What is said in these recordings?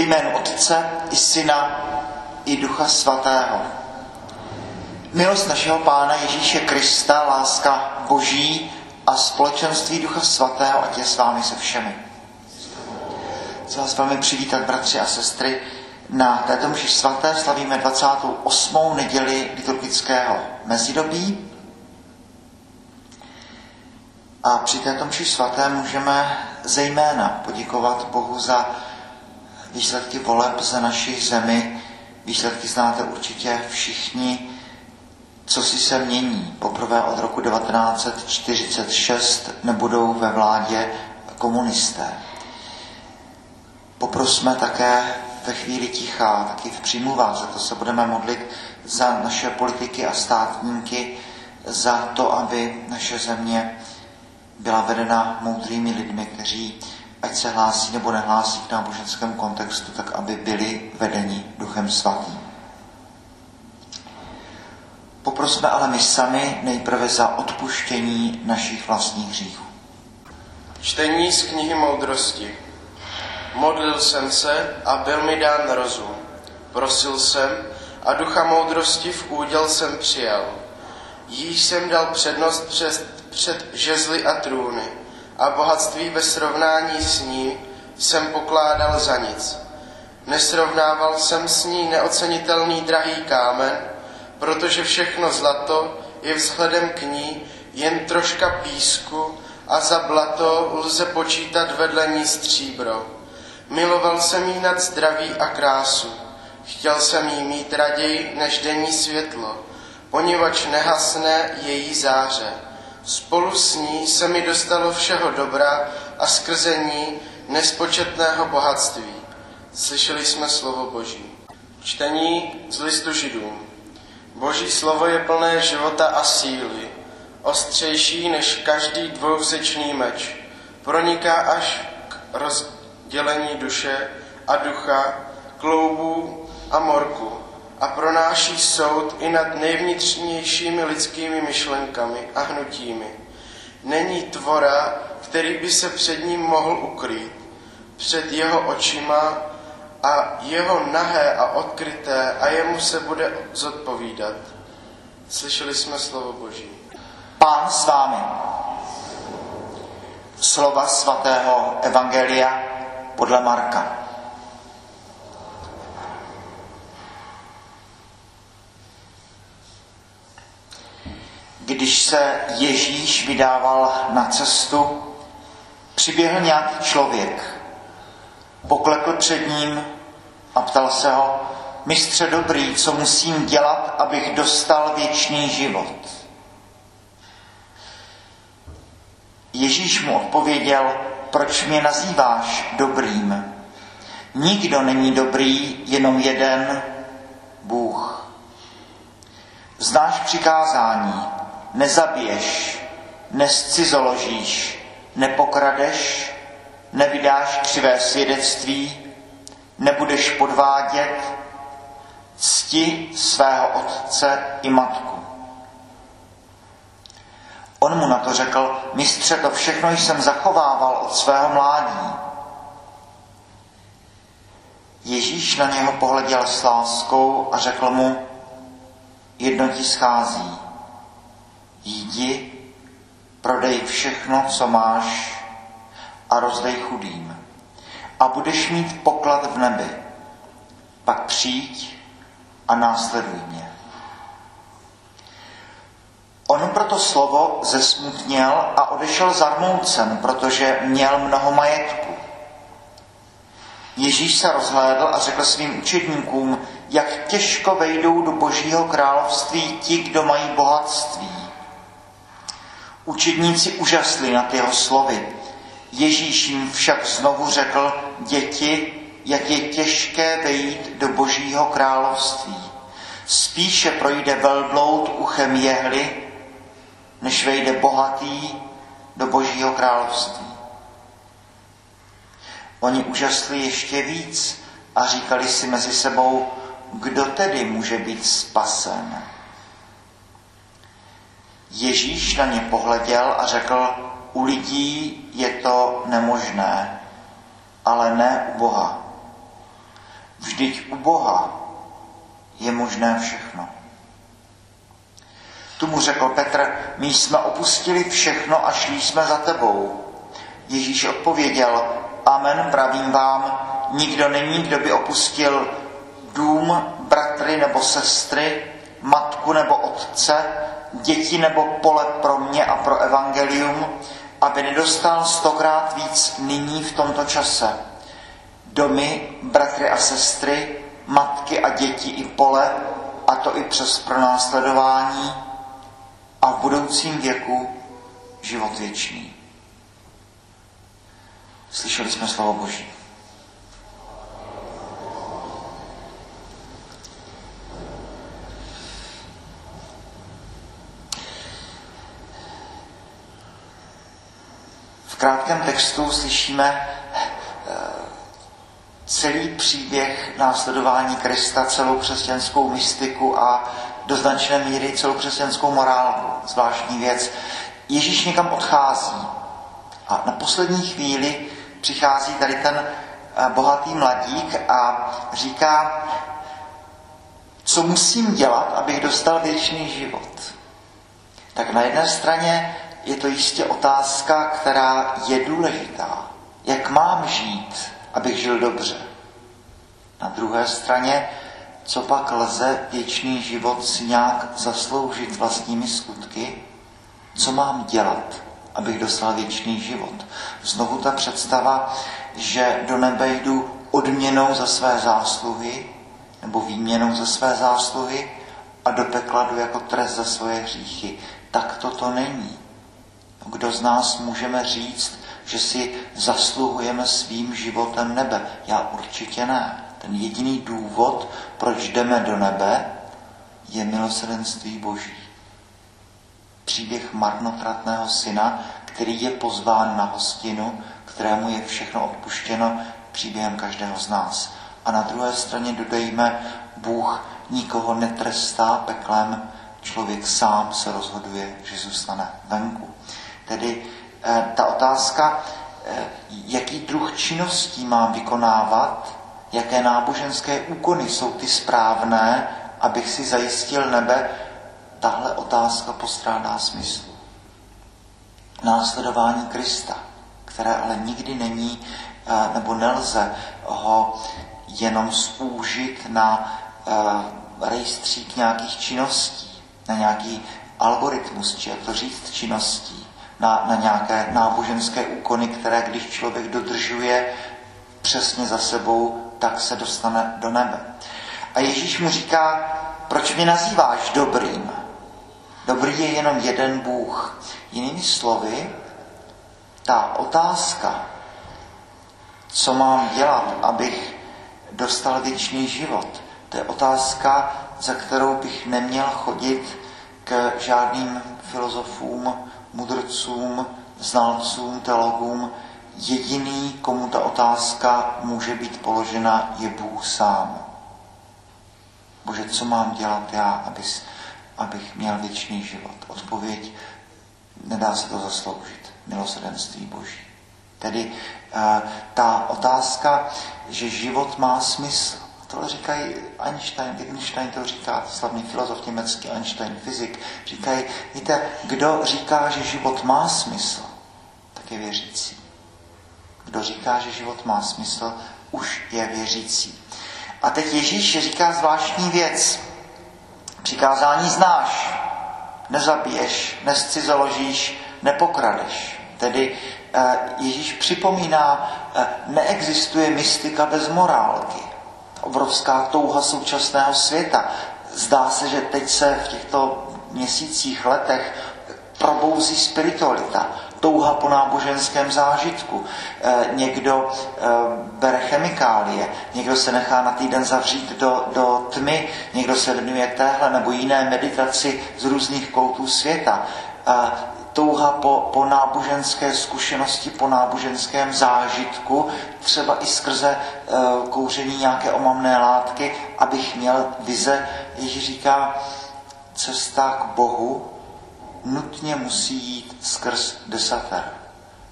Ve jménu Otce i Syna i Ducha Svatého. Milost našeho Pána Ježíše Krista, láska Boží a společenství Ducha Svatého, ať je s vámi se všemi. Chci vás velmi přivítat, bratři a sestry. Na této mši svaté slavíme 28. neděli liturgického mezidobí. A při této mši svaté můžeme zejména poděkovat Bohu za výsledky voleb za naší zemi. Výsledky znáte určitě všichni, co si se mění. Poprvé od roku 1946 nebudou ve vládě komunisté. Poprosme také ve chvíli ticha, taky v přímluvách, za to se budeme modlit za naše politiky a státníky, za to, aby naše země byla vedena moudrými lidmi, kteří ať se hlásí nebo nehlásí k náboženskému kontextu, tak aby byli vedeni Duchem Svatým. Poprosme ale my sami nejprve za odpuštění našich vlastních hříchů. Čtení z knihy moudrosti. Modlil jsem se a byl mi dán rozum. Prosil jsem a ducha moudrosti v úděl jsem přijal. Jíž jsem dal přednost před, před žezly a trůny a bohatství ve srovnání s ní jsem pokládal za nic. Nesrovnával jsem s ní neocenitelný drahý kámen, protože všechno zlato je vzhledem k ní jen troška písku a za blato lze počítat vedle ní stříbro. Miloval jsem jí nad zdraví a krásu. Chtěl jsem jí mít raději než denní světlo, poněvadž nehasne její záře. Spolu s ní se mi dostalo všeho dobra a skrze ní nespočetného bohatství. Slyšeli jsme slovo Boží. Čtení z listu Židům. Boží slovo je plné života a síly, ostřejší než každý dvousečný meč. Proniká až k rozdělení duše a ducha, kloubů a morku a pronáší soud i nad nejvnitřnějšími lidskými myšlenkami a hnutími. Není tvora, který by se před ním mohl ukrýt. Před jeho očima a jeho nahé a odkryté a jemu se bude zodpovídat. Slyšeli jsme slovo Boží. Pán s vámi. Slova svatého Evangelia podle Marka. Když se Ježíš vydával na cestu, přiběhl nějaký člověk, poklekl před ním a ptal se ho, mistře dobrý, co musím dělat, abych dostal věčný život? Ježíš mu odpověděl, proč mě nazýváš dobrým? Nikdo není dobrý, jenom jeden, Bůh. Znáš přikázání, nezabiješ, nescizoložíš, nepokradeš, nevydáš křivé svědectví, nebudeš podvádět, cti svého otce i matku. On mu na to řekl, mistře, to všechno jsem zachovával od svého mládí. Ježíš na něho pohleděl s láskou a řekl mu, jedno ti schází. Jdi, prodej všechno, co máš a rozdej chudým. A budeš mít poklad v nebi. Pak přijď a následuj mě. On proto slovo zesmutněl a odešel zarmoucen, protože měl mnoho majetku. Ježíš se rozhlédl a řekl svým učedníkům, jak těžko vejdou do božího království ti, kdo mají bohatství. Učedníci užasli nad jeho slovy. Ježíš jim však znovu řekl, děti, jak je těžké vejít do božího království. Spíše projde velbloud uchem jehly, než vejde bohatý do božího království. Oni úžasli ještě víc a říkali si mezi sebou, kdo tedy může být spasen. Ježíš na ně pohleděl a řekl, u lidí je to nemožné, ale ne u Boha. Vždyť u Boha je možné všechno. Tu mu řekl Petr, my jsme opustili všechno a šli jsme za tebou. Ježíš odpověděl, amen, pravím vám, nikdo není, kdo by opustil dům, bratry nebo sestry, matku nebo otce, děti nebo pole pro mě a pro evangelium, aby nedostal stokrát víc nyní v tomto čase. Domy, bratry a sestry, matky a děti i pole, a to i přes pronásledování a v budoucím věku život věčný. Slyšeli jsme slovo Boží. Krátkém textu slyšíme eh, celý příběh následování Krista, celou křesťanskou mystiku a do značné míry celou křesťanskou morálku. Zvláštní věc. Ježíš někam odchází a na poslední chvíli přichází tady ten eh, bohatý mladík a říká, co musím dělat, abych dostal věčný život. Tak na jedné straně je to jistě otázka, která je důležitá. Jak mám žít, abych žil dobře? Na druhé straně, co pak lze věčný život si nějak zasloužit vlastními skutky? Co mám dělat, abych dostal věčný život? Znovu ta představa, že do nebe jdu odměnou za své zásluhy, nebo výměnou za své zásluhy a do pekla jdu jako trest za svoje hříchy. Tak to to není. Kdo z nás můžeme říct, že si zasluhujeme svým životem nebe? Já určitě ne. Ten jediný důvod, proč jdeme do nebe, je milosrdenství Boží. Příběh marnotratného syna, který je pozván na hostinu, kterému je všechno odpuštěno příběhem každého z nás. A na druhé straně dodejme, Bůh nikoho netrestá peklem, člověk sám se rozhoduje, že zůstane venku. Tedy eh, ta otázka, eh, jaký druh činností mám vykonávat, jaké náboženské úkony jsou ty správné, abych si zajistil nebe, tahle otázka postrádá smysl. Následování Krista, které ale nikdy není eh, nebo nelze ho jenom zúžit na rejstřík nějakých činností, na nějaký algoritmus, či jak to říct, činností na, na nějaké náboženské úkony, které když člověk dodržuje přesně za sebou, tak se dostane do nebe. A Ježíš mu říká, proč mě nazýváš dobrým? Dobrý je jenom jeden Bůh. Jinými slovy, ta otázka, co mám dělat, abych dostal věčný život, to je otázka, za kterou bych neměl chodit k žádným filozofům, mudrcům, znalcům, teologům, jediný, komu ta otázka může být položena, je Bůh sám. Bože, co mám dělat já, abys, abych měl věčný život? Odpověď, nedá se to zasloužit. Milosrdenství Boží. Tedy uh, ta otázka, že život má smysl, Tohle říkají Einstein, Wittgenstein to říká, slavný filozof německý, Einstein, fyzik. Říkají, víte, kdo říká, že život má smysl, tak je věřící. Kdo říká, že život má smysl, už je věřící. A teď Ježíš říká zvláštní věc. Přikázání znáš. Nezabiješ, nescizoložíš, nepokradeš. Tedy eh, Ježíš připomíná, eh, neexistuje mystika bez morálky obrovská touha současného světa. Zdá se, že teď se v těchto měsících, letech probouzí spiritualita, touha po náboženském zážitku. E, někdo e, bere chemikálie, někdo se nechá na týden zavřít do, do tmy, někdo se věnuje téhle nebo jiné meditaci z různých koutů světa. E, touha po, po náboženské zkušenosti, po náboženském zážitku, třeba i skrze uh, kouření nějaké omamné látky, abych měl vize. Ježíš říká, cesta k Bohu nutně musí jít skrz desater.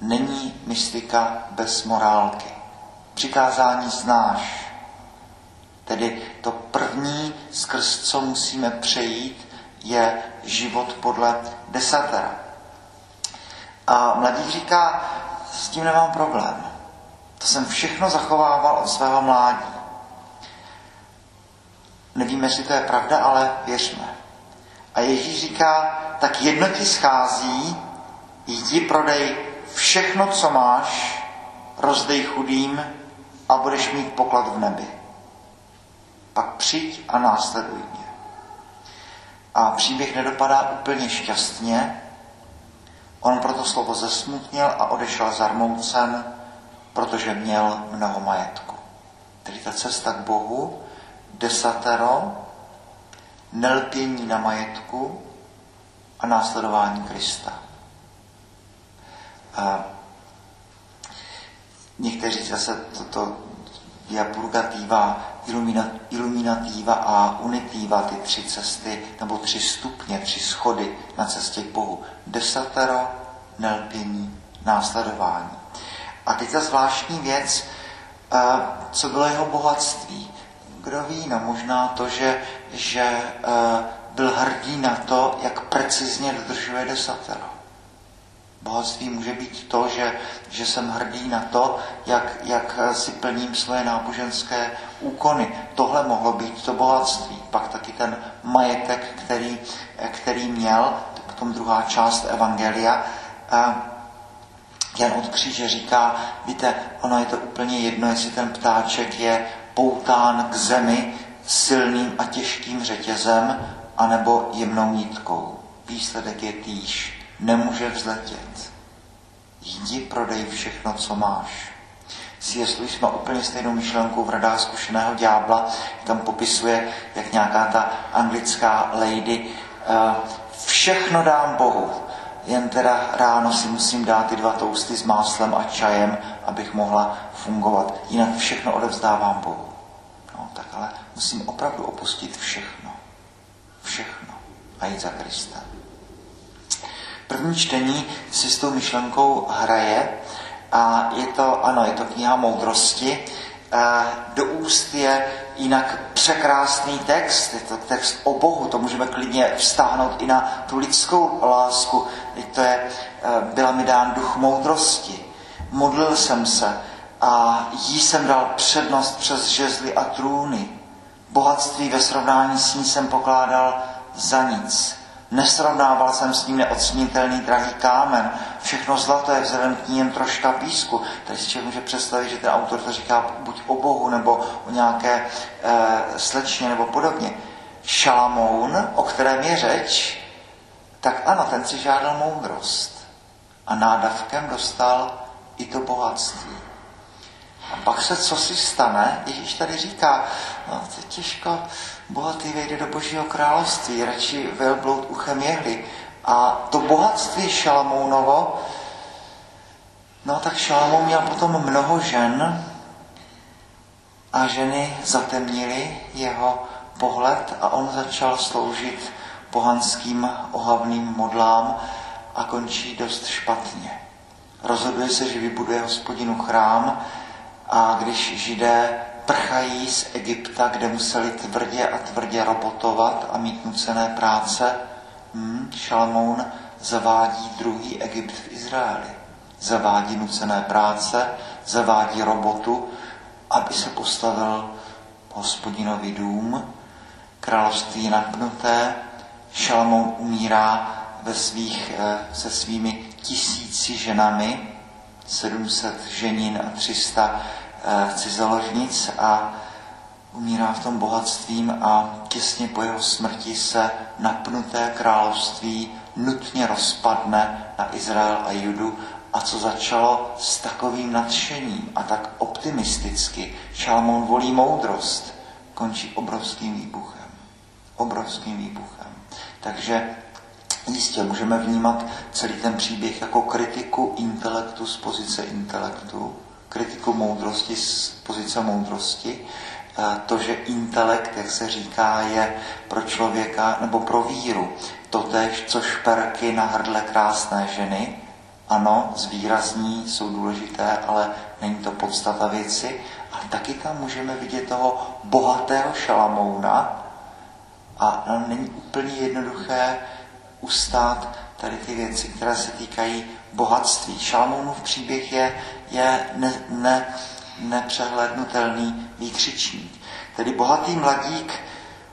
Není mystika bez morálky. Přikázání znáš. Tedy to první, skrz co musíme přejít, je život podle desatera. A mladík říká, s tím nemám problém. To jsem všechno zachovával od svého mládí. Nevíme, jestli to je pravda, ale věřme. A Ježíš říká, tak jedno ti schází, jdi prodej všechno, co máš, rozdej chudým a budeš mít poklad v nebi. Pak přijď a následuj mě. A příběh nedopadá úplně šťastně. On proto slovo zesmutnil a odešel zarmoucen, protože měl mnoho majetku. Tedy ta cesta k Bohu, desatero, nelpění na majetku a následování Krista. A někteří zase toto via purgativa, iluminativa a unitiva, ty tři cesty, nebo tři stupně, tři schody na cestě k Bohu. Desatero, nelpění, následování. A teď ta zvláštní věc, co bylo jeho bohatství. Kdo ví, no možná to, že, že byl hrdý na to, jak precizně dodržuje desatero. Bohatství může být to, že, že jsem hrdý na to, jak, jak si plním svoje náboženské úkony. Tohle mohlo být to bohatství. Pak taky ten majetek, který, který měl, potom druhá část Evangelia. Jan od kříže říká, víte, ono je to úplně jedno, jestli ten ptáček je poután k zemi silným a těžkým řetězem, anebo jemnou nitkou. Výsledek je týž nemůže vzletět. Jdi, prodej všechno, co máš. Jestli jsme úplně stejnou myšlenku v radách zkušeného ďábla, tam popisuje, jak nějaká ta anglická lady, uh, všechno dám Bohu, jen teda ráno si musím dát ty dva tousty s máslem a čajem, abych mohla fungovat. Jinak všechno odevzdávám Bohu. No, tak ale musím opravdu opustit všechno. Všechno. A jít za Kristem. První čtení si s tou myšlenkou hraje a je to, ano, je to kniha moudrosti. Do úst je jinak překrásný text, je to text o Bohu, to můžeme klidně vztáhnout i na tu lidskou lásku. To je, byla mi dán duch moudrosti. Modlil jsem se a jí jsem dal přednost přes žezly a trůny. Bohatství ve srovnání s ní jsem pokládal za nic. Nesrovnával jsem s ním neocenitelný drahý kámen. Všechno zlato je vzhledem k ní jen troška písku. Tady si člověk může představit, že ten autor to říká buď o Bohu, nebo o nějaké e, slečně, nebo podobně. Šalamoun, o kterém je řeč, tak ano, ten si žádal moudrost. A nádavkem dostal i to bohatství. A pak se co si stane, Ježíš tady říká, no to je těžko, bohatý vejde do božího království, radši velbloud uchem jehly. A to bohatství Šalamounovo, no tak Šalamoun měl potom mnoho žen a ženy zatemnily jeho pohled a on začal sloužit pohanským ohavným modlám a končí dost špatně. Rozhoduje se, že vybuduje hospodinu chrám a když židé prchají z Egypta, kde museli tvrdě a tvrdě robotovat a mít nucené práce, hmm, Šalmoun zavádí druhý Egypt v Izraeli. Zavádí nucené práce, zavádí robotu, aby se postavil hospodinový dům, království napnuté, Šalmoun umírá ve svých, eh, se svými tisíci ženami, 700 ženin a 300 Eh, cizoložnic a umírá v tom bohatstvím a těsně po jeho smrti se napnuté království nutně rozpadne na Izrael a Judu a co začalo s takovým nadšením a tak optimisticky. Šalmon volí moudrost, končí obrovským výbuchem. Obrovským výbuchem. Takže jistě můžeme vnímat celý ten příběh jako kritiku intelektu z pozice intelektu, kritiku moudrosti z pozice moudrosti. To, že intelekt, jak se říká, je pro člověka nebo pro víru totež, co šperky na hrdle krásné ženy. Ano, zvýrazní jsou důležité, ale není to podstata věci. A taky tam můžeme vidět toho bohatého šalamouna a není úplně jednoduché ustát tady ty věci, které se týkají bohatství. Šalamounův příběh je, je ne, ne, nepřehlednutelný výkřičník. Tedy bohatý mladík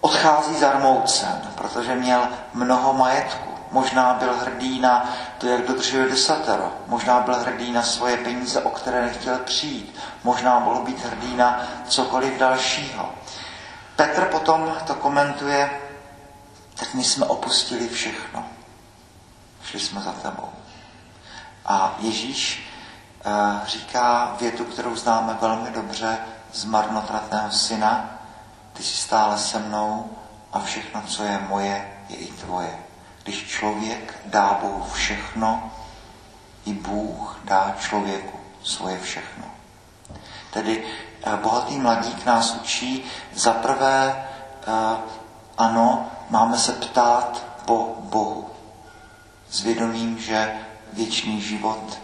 odchází zarmoucen, protože měl mnoho majetku. Možná byl hrdý na to, jak dodržuje desatero. Možná byl hrdý na svoje peníze, o které nechtěl přijít. Možná mohl být hrdý na cokoliv dalšího. Petr potom to komentuje, tak my jsme opustili všechno. Šli jsme za tebou. A Ježíš říká větu, kterou známe velmi dobře z marnotratného syna, ty jsi stále se mnou a všechno, co je moje, je i tvoje. Když člověk dá Bohu všechno, i Bůh dá člověku svoje všechno. Tedy eh, bohatý mladík nás učí za prvé, eh, ano, máme se ptát po Bohu. S vědomím, že věčný život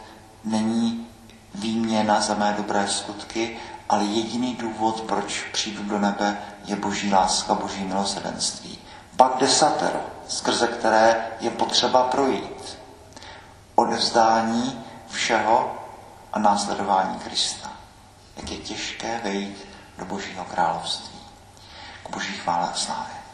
není výměna za mé dobré skutky, ale jediný důvod, proč přijdu do nebe, je boží láska, boží milosedenství. Pak desatero, skrze které je potřeba projít. Odevzdání všeho a následování Krista. Jak je těžké vejít do božího království. K boží chvále a slávě.